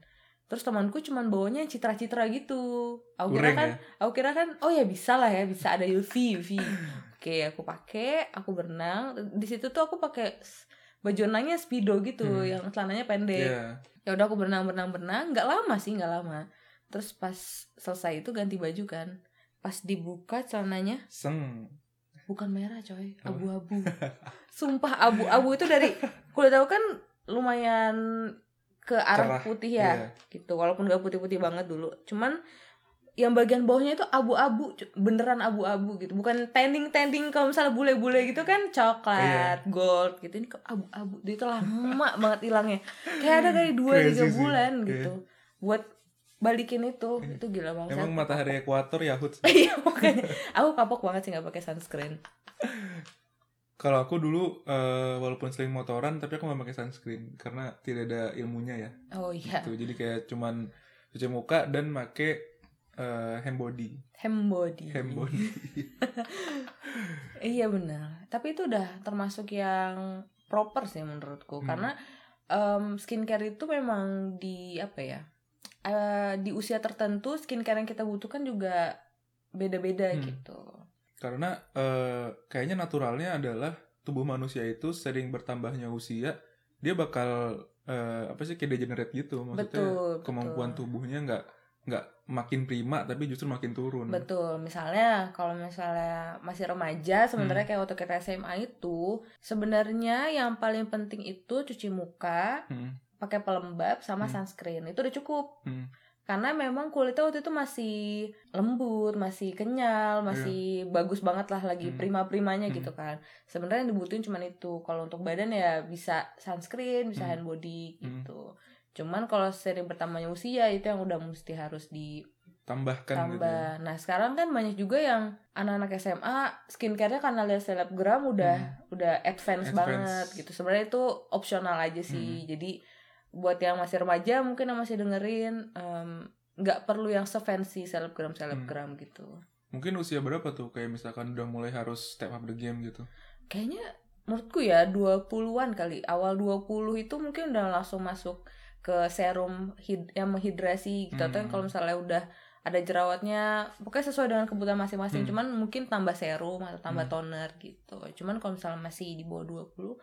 Speaker 2: terus temanku cuman bawanya yang citra-citra gitu. Aku kira
Speaker 1: Ureng
Speaker 2: kan
Speaker 1: ya?
Speaker 2: aku kira kan oh ya bisa lah ya bisa ada UV UV oke aku pakai aku berenang. Di situ tuh aku pakai baju renangnya speedo gitu
Speaker 1: Hmm.
Speaker 2: yang celananya pendek.
Speaker 1: Iya.
Speaker 2: ya udah aku berenang berenang berenang. Nggak lama sih nggak lama. Terus pas selesai itu ganti baju kan. Pas dibuka celananya
Speaker 1: Seng.
Speaker 2: bukan merah coy abu-abu. Sumpah abu-abu itu dari kulit aku kan lumayan ke arah
Speaker 1: Cerah,
Speaker 2: putih ya
Speaker 1: Iya.
Speaker 2: gitu walaupun gak putih-putih banget dulu cuman yang bagian bawahnya itu abu-abu beneran abu-abu gitu bukan tending tending kalau misalnya bule-bule gitu kan coklat
Speaker 1: Iya.
Speaker 2: gold gitu ini kok abu-abu dia itu lama <laughs> banget hilangnya kayak ada kali dua tiga
Speaker 1: sih.
Speaker 2: bulan
Speaker 1: Iya.
Speaker 2: gitu buat balikin itu
Speaker 1: Iya.
Speaker 2: itu gila banget
Speaker 1: Emang matahari ekuator Yahut. <laughs>
Speaker 2: iya makanya aku kapok banget sih nggak pakai sunscreen
Speaker 1: Kalau aku dulu eh, walaupun sering motoran tapi aku nggak pakai sunscreen karena tidak ada ilmunya ya.
Speaker 2: oh iya
Speaker 1: Gitu. Jadi kayak cuman cuci muka dan make eh, hand body.
Speaker 2: hem body
Speaker 1: Hand body. <laughs>
Speaker 2: Iya benar. Tapi itu udah termasuk yang proper sih menurutku
Speaker 1: Hmm.
Speaker 2: karena em, skincare itu memang di apa ya? eh, di usia tertentu skincare yang kita butuhkan juga beda-beda
Speaker 1: Hmm.
Speaker 2: gitu.
Speaker 1: Karena eh, kayaknya naturalnya adalah tubuh manusia itu sering bertambahnya usia, dia bakal eh, apa sih kayak degenerate gitu. Maksudnya
Speaker 2: Betul,
Speaker 1: kemampuan
Speaker 2: betul.
Speaker 1: tubuhnya nggak nggak makin prima tapi justru makin turun.
Speaker 2: Betul. Misalnya kalau misalnya masih remaja sebenarnya
Speaker 1: Hmm.
Speaker 2: kayak waktu kita SMA itu sebenarnya yang paling penting itu cuci muka,
Speaker 1: Hmm,
Speaker 2: pakai pelembab sama
Speaker 1: Hmm.
Speaker 2: sunscreen. Itu udah cukup.
Speaker 1: hmm.
Speaker 2: Karena memang kulitnya waktu itu masih lembut, masih kenyal, masih bagus banget lah lagi.
Speaker 1: Hmm.
Speaker 2: prima-primanya
Speaker 1: Hmm.
Speaker 2: gitu kan. Sebenarnya yang dibutuhin cuma itu. Kalau untuk badan ya bisa sunscreen, bisa
Speaker 1: Hmm.
Speaker 2: hand body
Speaker 1: Hmm.
Speaker 2: gitu. Cuman kalau sering bertambahnya usia itu yang udah mesti harus
Speaker 1: Tambahkan gitu. ya.
Speaker 2: Nah sekarang kan banyak juga yang anak-anak SMA skincare-nya karena lihat selebgram udah udah advance,
Speaker 1: Hmm. Advance.
Speaker 2: banget gitu. Sebenarnya itu opsional aja sih. Jadi buat yang masih remaja mungkin yang masih dengerin nggak perlu yang sefancy selebgram selebgram
Speaker 1: Hmm.
Speaker 2: gitu.
Speaker 1: Mungkin usia berapa tuh? Kayak misalkan udah mulai harus step up the game gitu.
Speaker 2: Kayaknya menurutku ya 20-an kali. Awal 20 itu mungkin udah langsung masuk ke serum hid yang menghidrasi gitu. Atau
Speaker 1: Hmm.
Speaker 2: kalau misalnya udah ada jerawatnya, pokoknya sesuai dengan kebutuhan masing-masing.
Speaker 1: Hmm.
Speaker 2: Cuman mungkin tambah serum atau tambah
Speaker 1: Hmm.
Speaker 2: toner gitu. Cuman kalau misalnya masih di bawah 20,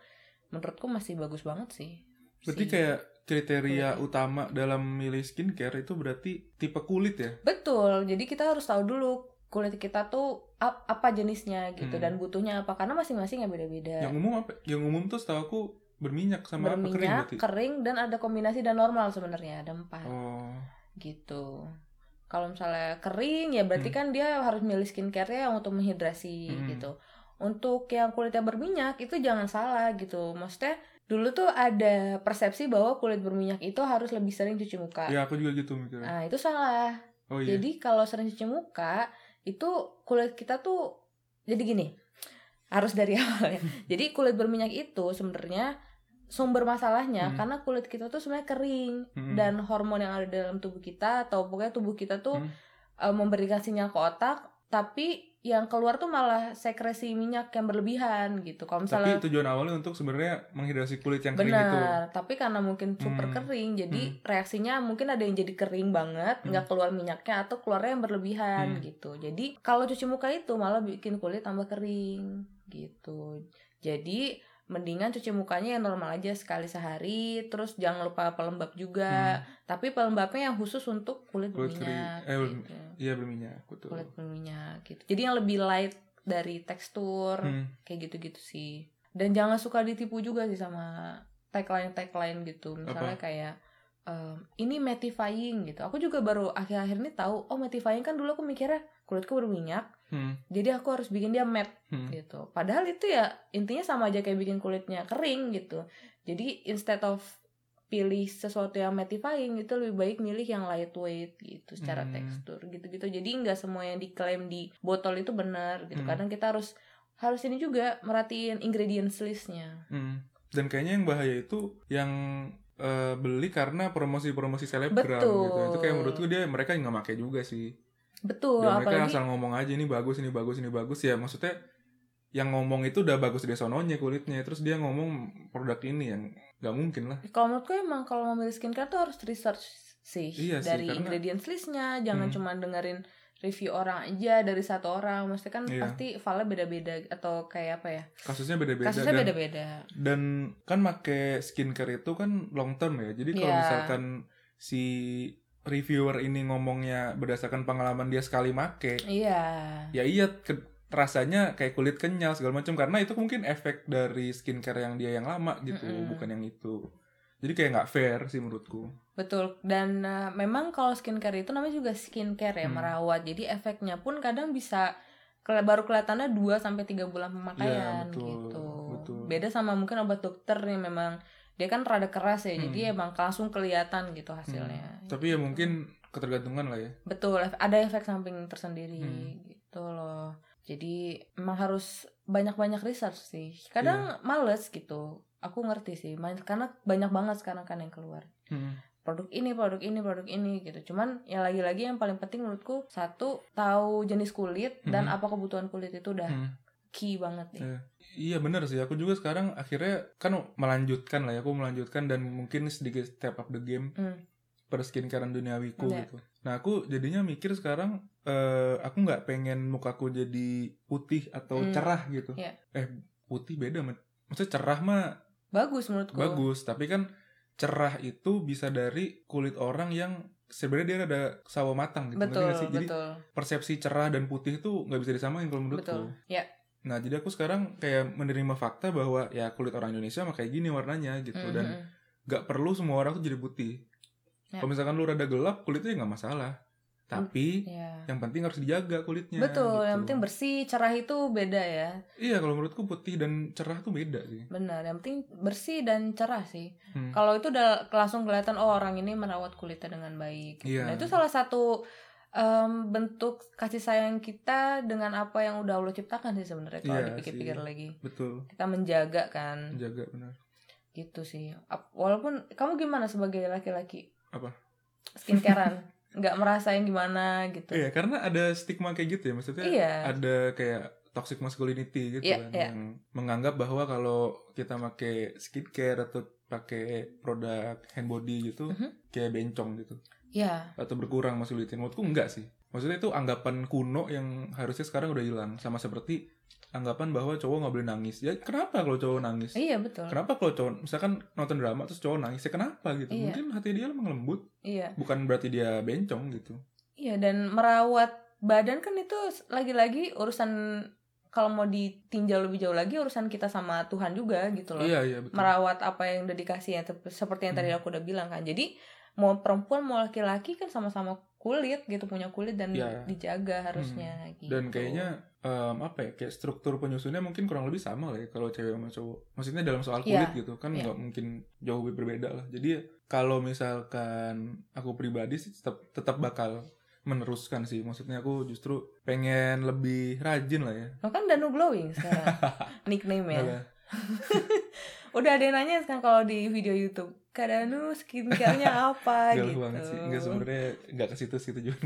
Speaker 2: menurutku masih bagus banget sih.
Speaker 1: Berarti
Speaker 2: Si-
Speaker 1: kayak kriteria
Speaker 2: kulitnya.
Speaker 1: utama dalam milih skincare itu berarti tipe kulit ya?
Speaker 2: Betul, jadi kita harus tahu dulu kulit kita tuh ap- apa jenisnya gitu
Speaker 1: Hmm.
Speaker 2: dan butuhnya apa karena masing-masing ya beda-beda.
Speaker 1: Yang umum apa? Yang umum tuh setahu aku berminyak sama apa kering
Speaker 2: Berminyak,
Speaker 1: berarti.
Speaker 2: kering, dan ada kombinasi dan normal sebenarnya ada empat
Speaker 1: Oh.
Speaker 2: gitu. Kalau misalnya kering ya berarti
Speaker 1: Hmm.
Speaker 2: kan dia harus milih skincare-nya yang untuk menghidrasi
Speaker 1: Hmm.
Speaker 2: gitu. Untuk yang kulitnya berminyak itu jangan salah gitu. Maksudnya dulu tuh ada persepsi bahwa kulit berminyak itu harus lebih sering cuci muka.
Speaker 1: Ya aku juga gitu mikirnya.
Speaker 2: Nah, itu salah.
Speaker 1: Oh iya.
Speaker 2: Jadi kalau sering cuci muka itu kulit kita tuh jadi gini. Harus dari <laughs> awal ya. jadi kulit berminyak itu sebenarnya sumber masalahnya
Speaker 1: Hmm.
Speaker 2: karena kulit kita tuh sebenarnya kering
Speaker 1: Mm-mm.
Speaker 2: dan hormon yang ada dalam tubuh kita atau pokoknya tubuh kita tuh
Speaker 1: Hmm.
Speaker 2: eh, memberikan sinyal ke otak tapi yang keluar tuh malah sekresi minyak yang berlebihan gitu. Kalau
Speaker 1: Tapi
Speaker 2: misalnya
Speaker 1: tujuan awalnya untuk sebenarnya menghidrasi kulit yang kering itu.
Speaker 2: Benar, tapi karena mungkin super
Speaker 1: Hmm.
Speaker 2: kering, jadi reaksinya mungkin ada yang jadi kering banget,
Speaker 1: Hmm.
Speaker 2: nggak keluar minyaknya atau keluarnya yang berlebihan
Speaker 1: Hmm.
Speaker 2: gitu. Jadi kalau cuci muka itu malah bikin kulit tambah kering gitu. Jadi mendingan cuci mukanya yang normal aja sekali sehari, terus jangan lupa pelembab juga. Tapi pelembabnya yang khusus untuk kulit,
Speaker 1: Hmm. Kulit
Speaker 2: berminyak.
Speaker 1: Eh,
Speaker 2: gitu.
Speaker 1: Iya berminyak, betul.
Speaker 2: Kulit berminyak gitu. Jadi yang lebih light dari tekstur
Speaker 1: Hmm.
Speaker 2: kayak gitu-gitu sih dan jangan suka ditipu juga sih sama tagline tagline gitu misalnya kayak ehm, ini mattifying gitu aku juga baru akhir-akhir ini tahu oh mattifying kan dulu aku mikirnya kulitku berminyak
Speaker 1: Hmm.
Speaker 2: jadi aku harus bikin dia matte
Speaker 1: Hmm.
Speaker 2: gitu padahal itu ya intinya sama aja kayak bikin kulitnya kering gitu jadi instead of pilih sesuatu yang mattifying itu lebih baik milih yang lightweight gitu secara
Speaker 1: Hmm.
Speaker 2: tekstur gitu-gitu jadi nggak semua yang diklaim di botol itu benar gitu
Speaker 1: Hmm.
Speaker 2: kadang kita harus harus ini juga merhatiin ingredients listnya
Speaker 1: Hmm. Dan kayaknya yang bahaya itu yang eh, beli karena promosi-promosi selebgram
Speaker 2: Betul.
Speaker 1: gitu. Itu kayak menurutku dia mereka nggak pakai juga sih.
Speaker 2: Betul
Speaker 1: Dan mereka
Speaker 2: apalagi
Speaker 1: asal ngomong aja ini bagus, ini bagus, ini bagus ya. Maksudnya yang ngomong itu udah bagus dia sononya kulitnya, terus dia ngomong produk ini yang nggak mungkin lah.
Speaker 2: kalau menurutku emang kalau mau milih skincare tuh harus research sih
Speaker 1: Iya sih,
Speaker 2: dari
Speaker 1: karena-
Speaker 2: ingredients listnya jangan
Speaker 1: Hmm.
Speaker 2: cuma dengerin review orang aja dari satu orang mesti kan
Speaker 1: Iya.
Speaker 2: pasti file beda-beda atau kayak apa ya
Speaker 1: Kasusnya beda-beda
Speaker 2: kasusnya
Speaker 1: dan
Speaker 2: beda-beda
Speaker 1: dan kan make skincare itu kan long term ya. Jadi kalau
Speaker 2: Iya.
Speaker 1: misalkan si reviewer ini ngomongnya berdasarkan pengalaman dia sekali make,
Speaker 2: iya.
Speaker 1: Ya iya ke- rasanya kayak kulit kenyal segala macam. Karena itu mungkin efek dari skincare yang dia yang lama gitu
Speaker 2: Mm-mm.
Speaker 1: bukan yang itu. Jadi kayak nggak fair sih menurutku.
Speaker 2: Betul. Dan uh, memang kalau skincare itu namanya juga skincare ya
Speaker 1: Hmm.
Speaker 2: merawat. Jadi efeknya pun kadang bisa baru kelihatannya 2 sampai tiga bulan pemakaian
Speaker 1: Iya, betul,
Speaker 2: gitu.
Speaker 1: betul.
Speaker 2: beda sama mungkin obat dokter yang memang dia kan rada keras ya jadi
Speaker 1: Hmm.
Speaker 2: emang langsung kelihatan gitu hasilnya
Speaker 1: tapi ya mungkin ketergantungan lah ya
Speaker 2: betul ada efek samping tersendiri
Speaker 1: Hmm.
Speaker 2: gitu loh jadi emang harus banyak-banyak research sih kadang
Speaker 1: Iya.
Speaker 2: males gitu aku ngerti sih karena banyak banget sekarang kan yang keluar
Speaker 1: Hmm.
Speaker 2: produk ini produk ini produk ini gitu cuman ya lagi-lagi yang paling penting menurutku satu tahu jenis kulit dan
Speaker 1: Mhm.
Speaker 2: apa kebutuhan kulit itu udah
Speaker 1: Hmm.
Speaker 2: Key banget nih
Speaker 1: Iya. iya bener sih aku juga sekarang akhirnya kan melanjutkan lah ya aku melanjutkan dan mungkin sedikit step up the game
Speaker 2: Hmm.
Speaker 1: pada skincarean duniawiku
Speaker 2: Iya.
Speaker 1: gitu nah aku jadinya mikir sekarang eh, aku nggak pengen mukaku jadi putih atau
Speaker 2: Hmm.
Speaker 1: cerah gitu
Speaker 2: Iya.
Speaker 1: eh putih beda maksudnya cerah mah
Speaker 2: bagus menurutku
Speaker 1: bagus tapi kan cerah itu bisa dari kulit orang yang sebenarnya dia ada sawo matang gitu
Speaker 2: betul
Speaker 1: sih? jadi
Speaker 2: betul
Speaker 1: persepsi cerah dan putih itu nggak bisa disamain kalau menurutku
Speaker 2: betul ya
Speaker 1: nah jadi aku sekarang kayak menerima fakta bahwa ya kulit orang Indonesia mah kayak gini warnanya gitu dan
Speaker 2: Mhm.
Speaker 1: nggak perlu semua orang tuh jadi putih
Speaker 2: Ya.
Speaker 1: kalau misalkan lu rada gelap kulitnya nggak masalah tapi
Speaker 2: ya
Speaker 1: yang penting harus dijaga kulitnya
Speaker 2: betul
Speaker 1: gitu.
Speaker 2: yang penting bersih cerah itu beda ya
Speaker 1: iya kalau menurutku putih dan cerah tuh beda sih
Speaker 2: benar yang penting bersih dan cerah sih
Speaker 1: Hmm.
Speaker 2: kalau itu udah langsung kelihatan oh orang ini merawat kulitnya dengan baik
Speaker 1: Iya.
Speaker 2: nah itu salah satu em, bentuk kasih sayang kita dengan apa yang udah Allah ciptakan sih sebenarnya kalau
Speaker 1: Iya
Speaker 2: dipikir-pikir lagi.
Speaker 1: Betul.
Speaker 2: Kita menjaga kan.
Speaker 1: Menjaga benar.
Speaker 2: Gitu sih. Walaupun kamu gimana sebagai laki-laki?
Speaker 1: Apa?
Speaker 2: skincarean? <laughs> Nggak merasa yang gimana gitu?
Speaker 1: Iya, karena ada stigma kayak gitu ya, maksudnya
Speaker 2: Iya.
Speaker 1: ada kayak toxic masculinity gitu
Speaker 2: Iya,
Speaker 1: kan
Speaker 2: iya.
Speaker 1: yang menganggap bahwa kalau kita pakai skincare atau pakai produk hand body gitu
Speaker 2: Mhm.
Speaker 1: kayak bencong gitu
Speaker 2: ya
Speaker 1: atau berkurang masculinity. Menurutku enggak sih. Maksudnya itu anggapan kuno yang harusnya sekarang udah hilang sama seperti anggapan bahwa cowok nggak boleh nangis. Ya kenapa kalau cowok nangis?
Speaker 2: iya betul
Speaker 1: Kenapa kalau cowok misalkan nonton drama terus cowok nangis ya kenapa gitu?
Speaker 2: Iya.
Speaker 1: Mungkin hati dia emang lembut,
Speaker 2: iya
Speaker 1: bukan berarti dia bencong gitu.
Speaker 2: iya dan merawat badan kan itu lagi-lagi urusan kalau mau ditinjau lebih jauh lagi urusan kita sama Tuhan juga gitu loh
Speaker 1: Iya, iya betul.
Speaker 2: merawat apa yang udah dikasih ya seperti yang tadi
Speaker 1: Hmm.
Speaker 2: aku udah bilang kan jadi mau perempuan mau laki-laki kan sama-sama kulit gitu punya kulit dan
Speaker 1: Iya.
Speaker 2: dijaga harusnya gitu.
Speaker 1: Dan kayaknya em, apa ya kayak struktur penyusunnya mungkin kurang lebih sama lah ya kalau cewek sama cowok. Maksudnya dalam soal
Speaker 2: Iya,
Speaker 1: kulit gitu kan
Speaker 2: iya.
Speaker 1: nggak mungkin jauh lebih berbeda lah. Jadi kalau misalkan aku pribadi sih tetap tetap bakal meneruskan sih. Maksudnya aku justru pengen lebih rajin lah ya.
Speaker 2: Lo kan Danu Glowing sekarang <laughs> nickname ya. <laughs> Udah ada yang nanya sekarang kalau di video YouTube, Kak Danu skincare-nya <laughs> apa
Speaker 1: Galau
Speaker 2: gitu.
Speaker 1: banget sih. Enggak sebenarnya enggak ke situ sih tujuan. <laughs>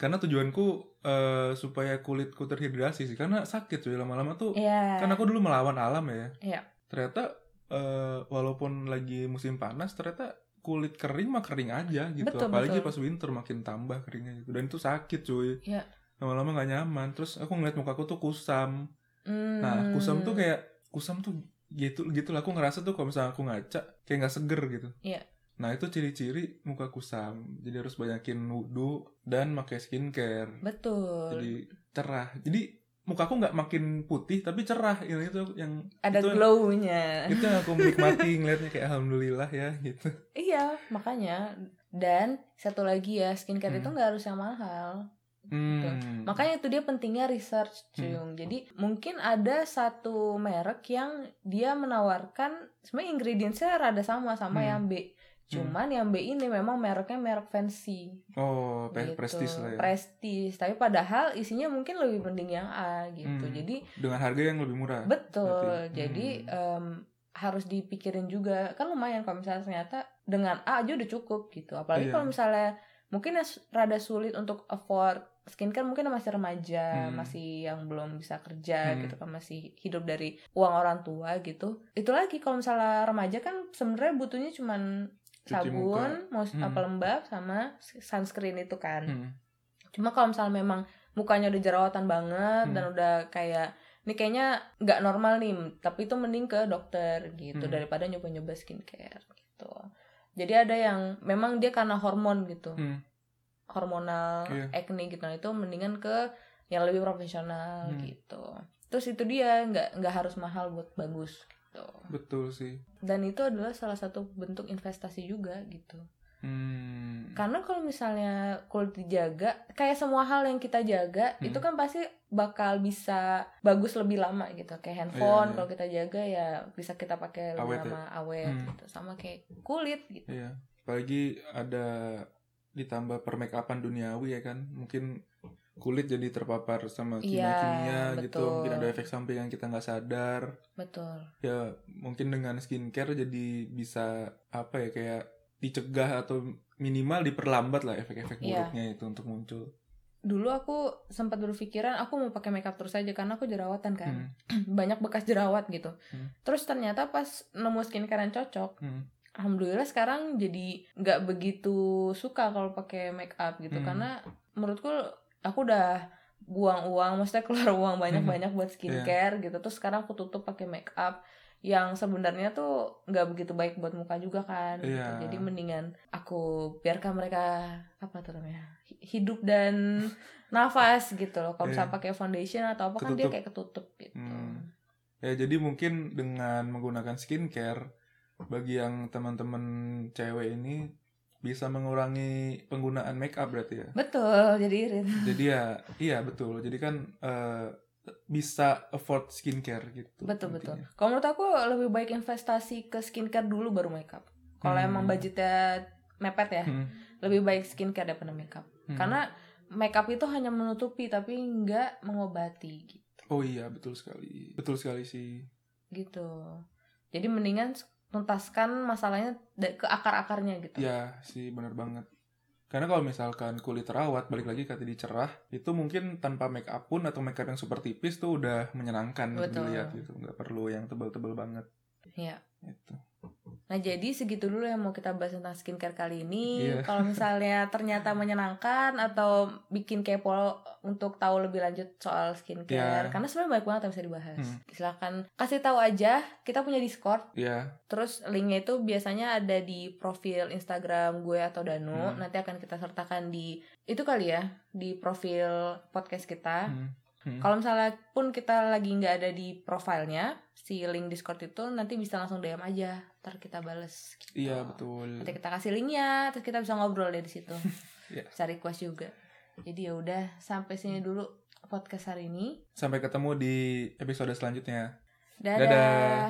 Speaker 1: Karena tujuanku eh, supaya kulitku terhidrasi sih. Karena sakit cuy lama-lama tuh.
Speaker 2: Iya.
Speaker 1: Kan aku dulu melawan alam ya.
Speaker 2: Iya.
Speaker 1: Ternyata eh, walaupun lagi musim panas, ternyata kulit kering mah kering aja gitu.
Speaker 2: Betul,
Speaker 1: Apalagi
Speaker 2: betul.
Speaker 1: pas winter makin tambah keringnya gitu. Dan itu sakit cuy.
Speaker 2: Iya.
Speaker 1: Lama-lama gak nyaman. Terus aku ngeliat mukaku tuh kusam.
Speaker 2: Hmm.
Speaker 1: Nah, kusam tuh kayak kusam tuh gitu gitu lah aku ngerasa tuh kalau misalnya aku ngaca kayak nggak seger gitu.
Speaker 2: Iya.
Speaker 1: Nah itu ciri-ciri muka kusam. Jadi harus banyakin wudhu dan pakai skincare.
Speaker 2: betul.
Speaker 1: Jadi cerah. Jadi mukaku nggak makin putih tapi cerah. Ini itu yang
Speaker 2: Ada
Speaker 1: itu,
Speaker 2: glow-nya.
Speaker 1: itu yang aku menikmati <laughs> ngeliatnya kayak alhamdulillah ya gitu.
Speaker 2: Iya, makanya. Dan satu lagi ya, skincare
Speaker 1: Hmm.
Speaker 2: itu nggak harus yang mahal.
Speaker 1: Hmm.
Speaker 2: Makanya itu dia pentingnya research, Cuyung. Jadi mungkin ada satu merek yang dia menawarkan sebenarnya ingredientsnya rada sama sama
Speaker 1: Hmm.
Speaker 2: yang B. Cuman yang B ini memang mereknya merek fancy.
Speaker 1: Oh,
Speaker 2: gitu.
Speaker 1: prestis lah ya.
Speaker 2: Prestis. Tapi padahal isinya mungkin lebih penting yang A gitu.
Speaker 1: Hmm.
Speaker 2: Jadi
Speaker 1: Dengan harga yang lebih murah.
Speaker 2: betul.
Speaker 1: berarti.
Speaker 2: Jadi
Speaker 1: Hmm.
Speaker 2: em, harus dipikirin juga. Kan lumayan kalau misalnya ternyata dengan A aja udah cukup gitu. Apalagi
Speaker 1: Iya.
Speaker 2: kalau misalnya mungkin rada sulit untuk afford skincare mungkin masih remaja,
Speaker 1: Hmm.
Speaker 2: masih yang belum bisa kerja
Speaker 1: Hmm.
Speaker 2: gitu kan masih hidup dari uang orang tua gitu. Itu lagi kalau misalnya remaja kan sebenarnya butuhnya cuman
Speaker 1: Cuci
Speaker 2: sabun, mau
Speaker 1: Hmm.
Speaker 2: apa lembab sama sunscreen itu kan.
Speaker 1: Hmm.
Speaker 2: Cuma kalau misalnya memang mukanya udah jerawatan banget
Speaker 1: Hmm.
Speaker 2: dan udah kayak ini kayaknya nggak normal nih, tapi itu mending ke dokter gitu
Speaker 1: Hmm.
Speaker 2: daripada nyoba-nyoba skincare gitu. Jadi ada yang memang dia karena hormon gitu,
Speaker 1: Hmm.
Speaker 2: Hormonal
Speaker 1: Iya.
Speaker 2: acne gitu, nah itu mendingan ke yang lebih profesional
Speaker 1: Hmm.
Speaker 2: gitu. Terus itu dia nggak nggak harus mahal buat bagus gitu.
Speaker 1: Betul sih.
Speaker 2: Dan itu adalah salah satu bentuk investasi juga gitu.
Speaker 1: Hmm.
Speaker 2: Karena kalau misalnya kulit dijaga, kayak semua hal yang kita jaga,
Speaker 1: Hmm.
Speaker 2: itu kan pasti bakal bisa bagus lebih lama gitu. Kayak handphone
Speaker 1: Iya, iya.
Speaker 2: kalau kita jaga ya bisa kita pakai lebih
Speaker 1: Awet ya?
Speaker 2: lama awet
Speaker 1: Hmm.
Speaker 2: gitu. Sama kayak kulit gitu.
Speaker 1: Iya, apalagi ada ditambah permakeupan duniawi ya kan, mungkin kulit jadi terpapar sama
Speaker 2: Iya,
Speaker 1: kimia-kimia gitu,
Speaker 2: betul.
Speaker 1: mungkin ada efek samping yang kita nggak sadar.
Speaker 2: Betul.
Speaker 1: Ya mungkin dengan skincare jadi bisa apa ya kayak dicegah atau minimal diperlambat lah efek-efek
Speaker 2: Iya.
Speaker 1: buruknya itu untuk muncul.
Speaker 2: Dulu aku sempat berpikiran aku mau pakai makeup terus aja karena aku jerawatan kan.
Speaker 1: Hmm. <clears throat>
Speaker 2: Banyak bekas jerawat gitu.
Speaker 1: Hmm.
Speaker 2: Terus ternyata pas nemu skincare yang cocok,
Speaker 1: Hmm.
Speaker 2: Alhamdulillah sekarang jadi nggak begitu suka kalau pakai make up gitu
Speaker 1: Hmm.
Speaker 2: karena menurutku aku udah buang uang maksudnya keluar uang banyak-banyak buat skincare gitu terus sekarang aku tutup pakai make up yang sebenarnya tuh nggak begitu baik buat muka juga kan gitu.
Speaker 1: Iya.
Speaker 2: jadi mendingan aku biarkan mereka apa tuh namanya hi- hidup dan <laughs> nafas gitu loh kalau
Speaker 1: Iya.
Speaker 2: misalnya pakai foundation atau apa kan dia
Speaker 1: Ketutup.
Speaker 2: kayak ketutup gitu
Speaker 1: Hmm. Ya jadi mungkin dengan menggunakan skincare bagi yang teman-teman cewek ini bisa mengurangi penggunaan make up berarti ya.
Speaker 2: betul jadi irit
Speaker 1: Jadi ya iya betul. Jadi kan eh, bisa afford skincare gitu.
Speaker 2: Betul betul.
Speaker 1: intinya.
Speaker 2: Kalau menurut aku lebih baik investasi ke skincare dulu baru makeup. Kalau
Speaker 1: Hmm.
Speaker 2: emang budgetnya mepet ya,
Speaker 1: Hmm.
Speaker 2: lebih baik skincare daripada makeup.
Speaker 1: Hmm.
Speaker 2: Karena makeup itu hanya menutupi tapi nggak mengobati gitu.
Speaker 1: oh iya betul sekali. Betul sekali sih.
Speaker 2: Gitu. Jadi mendingan tuntaskan masalahnya ke akar-akarnya gitu.
Speaker 1: Iya sih bener banget. Karena kalau misalkan kulit terawat, balik lagi ke tadi cerah, itu mungkin tanpa make up pun atau make up yang super tipis tuh udah menyenangkan
Speaker 2: Betul.
Speaker 1: dilihat gitu. Nggak perlu yang tebal-tebal banget.
Speaker 2: Iya.
Speaker 1: Gitu.
Speaker 2: Nah, jadi segitu dulu yang mau kita bahas tentang skincare kali ini.
Speaker 1: Iya. <laughs>
Speaker 2: Kalau misalnya ternyata menyenangkan atau bikin kepo untuk tahu lebih lanjut soal skincare,
Speaker 1: Iya.
Speaker 2: karena sebenarnya banyak banget yang bisa dibahas.
Speaker 1: Hmm.
Speaker 2: Silahkan kasih tahu aja. Kita punya Discord.
Speaker 1: Iya,
Speaker 2: Terus linknya itu biasanya ada di profil Instagram gue atau Danu.
Speaker 1: Hmm.
Speaker 2: Nanti akan kita sertakan di itu kali ya di profil podcast kita.
Speaker 1: hmm, hmm.
Speaker 2: Kalau misalnya pun kita lagi nggak ada di profilnya, si link Discord itu nanti bisa langsung DM aja, ntar kita bales. Gitu.
Speaker 1: iya betul.
Speaker 2: Nanti kita kasih linknya, terus kita bisa ngobrol dari situ. <laughs>
Speaker 1: Iya.
Speaker 2: Bisa request juga. Jadi ya udah sampai sini dulu podcast hari ini.
Speaker 1: Sampai ketemu di episode selanjutnya.
Speaker 2: Dadah.
Speaker 1: Dadah.